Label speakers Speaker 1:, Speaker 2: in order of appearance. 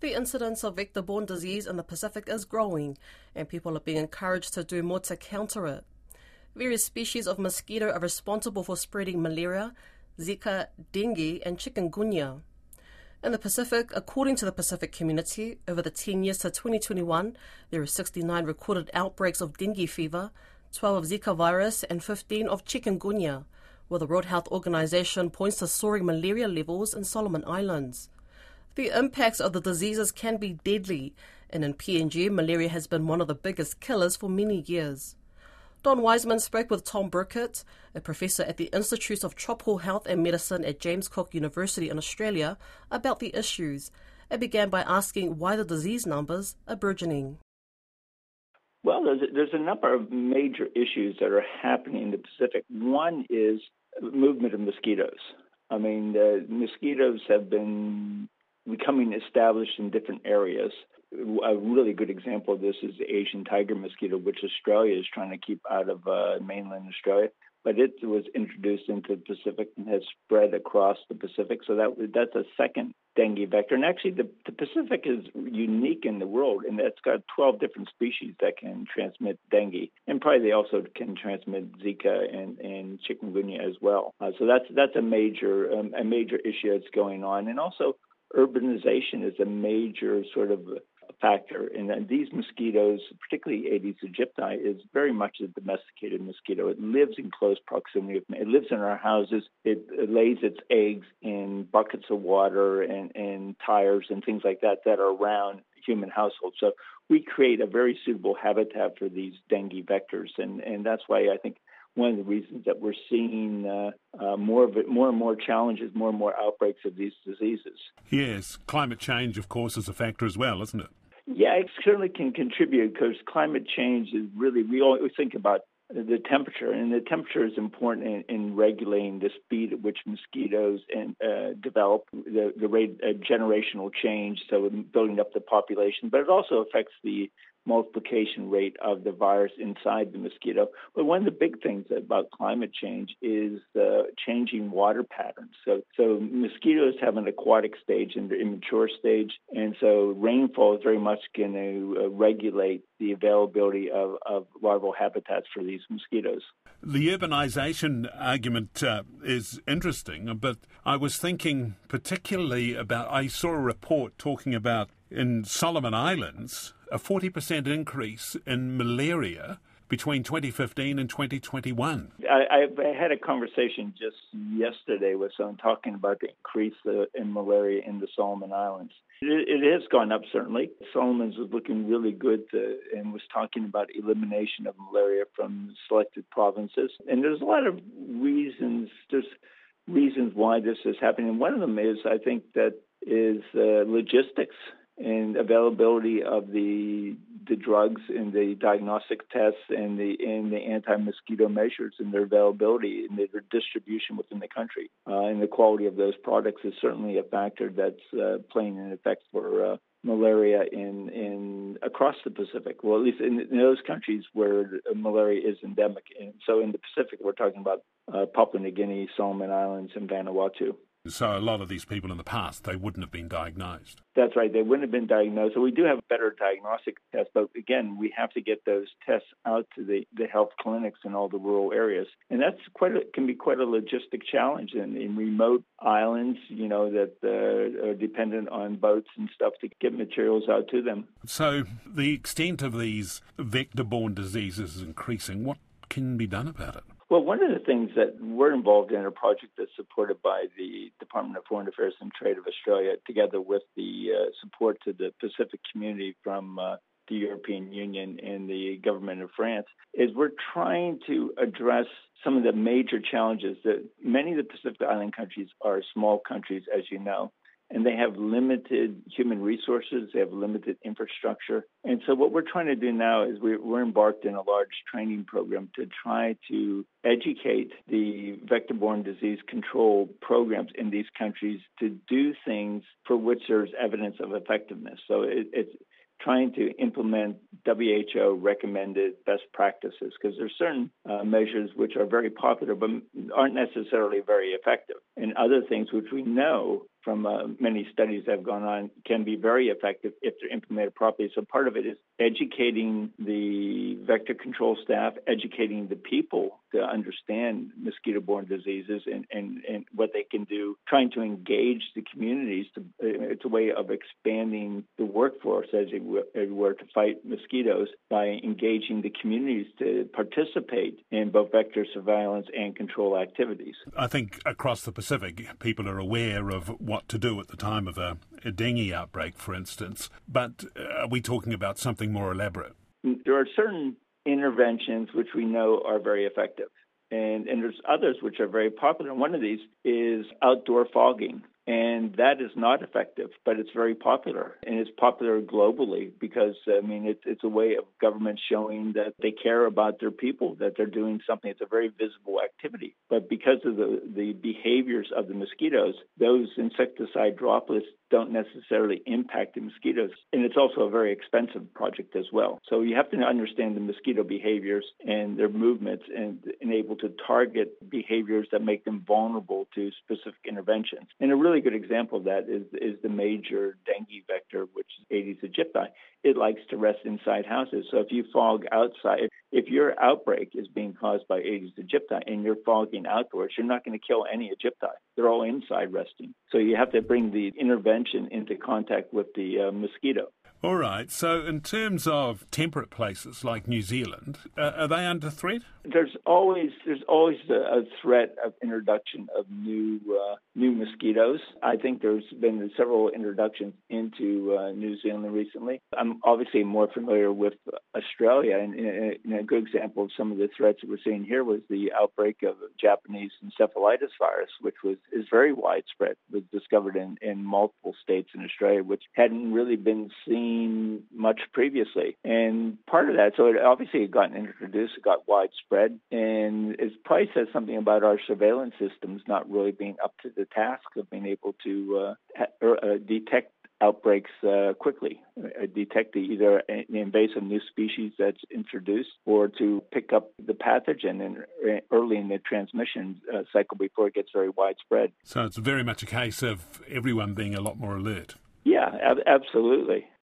Speaker 1: The incidence of vector borne disease in the Pacific is growing, and people are being encouraged to do more to counter it. Various species of mosquito are responsible for spreading malaria, Zika, dengue, and chikungunya. In the Pacific, according to the Pacific community, over the 10 years to 2021, there are 69 recorded outbreaks of dengue fever, 12 of Zika virus, and 15 of chikungunya, while the World Health Organization points to soaring malaria levels in Solomon Islands. The impacts of the diseases can be deadly, and in PNG, malaria has been one of the biggest killers for many years. Don Wiseman spoke with Tom Burkot, a professor at the Institute of Tropical Health and Medicine at James Cook University in Australia, about the issues, and began by asking why the disease numbers are burgeoning.
Speaker 2: Well, there's a, there's a number of major issues that are happening in the Pacific. One is movement of mosquitoes. I mean, mosquitoes have been becoming established in different areas. A really good example of this is the Asian tiger mosquito, which Australia is trying to keep out of uh, mainland Australia. But it was introduced into the Pacific and has spread across the Pacific. So that that's a second dengue vector. And actually, the, the Pacific is unique in the world in that it's got 12 different species that can transmit dengue. And probably they also can transmit Zika and, and chikungunya as well. Uh, so that's that's a major um, a major issue that's going on. And also, urbanization is a major sort of factor. And these mosquitoes, particularly Aedes aegypti, is very much a domesticated mosquito. It lives in close proximity. It lives in our houses. It, lays its eggs in buckets of water and, and tires and things like that that are around human households. So we create a very suitable habitat for these dengue vectors. And, and that's why I think one of the reasons that we're seeing uh, uh, more of it, more and more challenges, more and more outbreaks of these diseases.
Speaker 3: Yes, climate change, of course, is a factor as well, isn't it?
Speaker 2: Yeah, it certainly can contribute because climate change is really, we always think about the temperature, and the temperature is important in, in regulating the speed at which mosquitoes and, uh, develop, the, the rate of generational change, so building up the population, but it also affects the multiplication rate of the virus inside the mosquito. But one of the big things about climate change is the changing water patterns. So, so mosquitoes have an aquatic stage and the immature stage, and so rainfall is very much going to uh, regulate the availability of, of larval habitats for these mosquitoes.
Speaker 3: The urbanization argument uh, is interesting, but I was thinking particularly about, I saw a report talking about in Solomon Islands, a 40% increase in malaria between 2015 and 2021.
Speaker 2: I, I, had a conversation just yesterday with someone talking about the increase uh, in malaria in the Solomon Islands. It, it has gone up, certainly. Solomon's was looking really good to, and was talking about elimination of malaria from selected provinces. And there's a lot of reasons, there's reasons why this is happening. And one of them is, I think, that is uh, logistics and availability of the the drugs and the diagnostic tests and the and the anti mosquito measures and their availability and their distribution within the country uh, and the quality of those products is certainly a factor that's uh, playing an effect for uh, malaria in in across the Pacific. Well, at least in, in, those countries where malaria is endemic. And so in the Pacific, we're talking about uh, Papua New Guinea, Solomon Islands, and Vanuatu.
Speaker 3: So a lot of these people in the past, they wouldn't have been diagnosed.
Speaker 2: That's right. They wouldn't have been diagnosed. So we do have better diagnostic tests, but again, we have to get those tests out to the, the health clinics in all the rural areas, and that's quite a, can be quite a logistic challenge in, in remote islands. You know that uh, are dependent on boats and stuff to get materials out to them.
Speaker 3: So the extent of these vector-borne diseases is increasing. What can be done about it?
Speaker 2: Well, one of the things that we're involved in a project that's supported by the Department of Foreign Affairs and Trade of Australia, together with the uh, support to the Pacific community from uh, the European Union and the government of France, is we're trying to address some of the major challenges that many of the Pacific Island countries are small countries, as you know and they have limited human resources, they have limited infrastructure. And so, what we're trying to do now is we're, embarked in a large training program to try to educate the vector borne disease control programs in these countries to do things for which there's evidence of effectiveness. So, it, it's trying to implement WHO recommended best practices because there's certain uh, measures which are very popular but aren't necessarily very effective. and other things which we know from uh, many studies that have gone on can be very effective if they're implemented properly. So part of it is educating the vector control staff, educating the people to understand mosquito-borne diseases and, and, and what they can do, trying to engage the communities. To, uh, it's a way of expanding the workforce, as it were, to fight mosquitoes by engaging the communities to participate in both vector surveillance and control activities.
Speaker 3: I think across the Pacific, people are aware of what to do at the time of a, a dengue outbreak, for instance. But uh, are we talking about something more elaborate?
Speaker 2: There are certain interventions which we know are very effective. And, and there's others which are very popular. And one of these is outdoor fogging. And that is not effective, but it's very popular. And it's popular globally because, I mean, it's, it's a way of government showing that they care about their people, that they're doing something. It's a very visible activity. But because of the, the behaviors of the mosquitoes, those insecticide droplets don't necessarily impact the mosquitoes. And it's also a very expensive project as well. So you have to understand the mosquito behaviors and their movements and, and able to target behaviors that make them vulnerable to specific interventions. And a really good example of that is, is the major dengue vector, which is Aedes aegypti. It likes to rest inside houses. So if you fog outside, if your outbreak is being caused by Aedes aegypti and you're fogging outdoors, you're not going to kill any aegypti. They're all inside resting. So you have to bring the intervention into contact with the uh, mosquito.
Speaker 3: All right. So, in terms of temperate places like New Zealand, uh, are they under threat?
Speaker 2: There's always there's always a, a threat of introduction of new uh, new mosquitoes. I think there's been several introductions into uh, New Zealand recently. I'm obviously more familiar with Australia, and, and a good example of some of the threats that we're seeing here was the outbreak of Japanese encephalitis virus, which was is very widespread. It was discovered in, in multiple states in Australia, which hadn't really been seen seen much previously. And part of that, so it obviously it got introduced, it got widespread, and it probably says something about our surveillance systems not really being up to the task of being able to uh, uh, detect outbreaks uh, quickly, uh, detect the, either an invasive new species that's introduced or to pick up the pathogen in, uh, early in the transmission uh, cycle before it gets very widespread.
Speaker 3: So it's very much a case of everyone being a lot more alert.
Speaker 2: Yeah, ab- absolutely.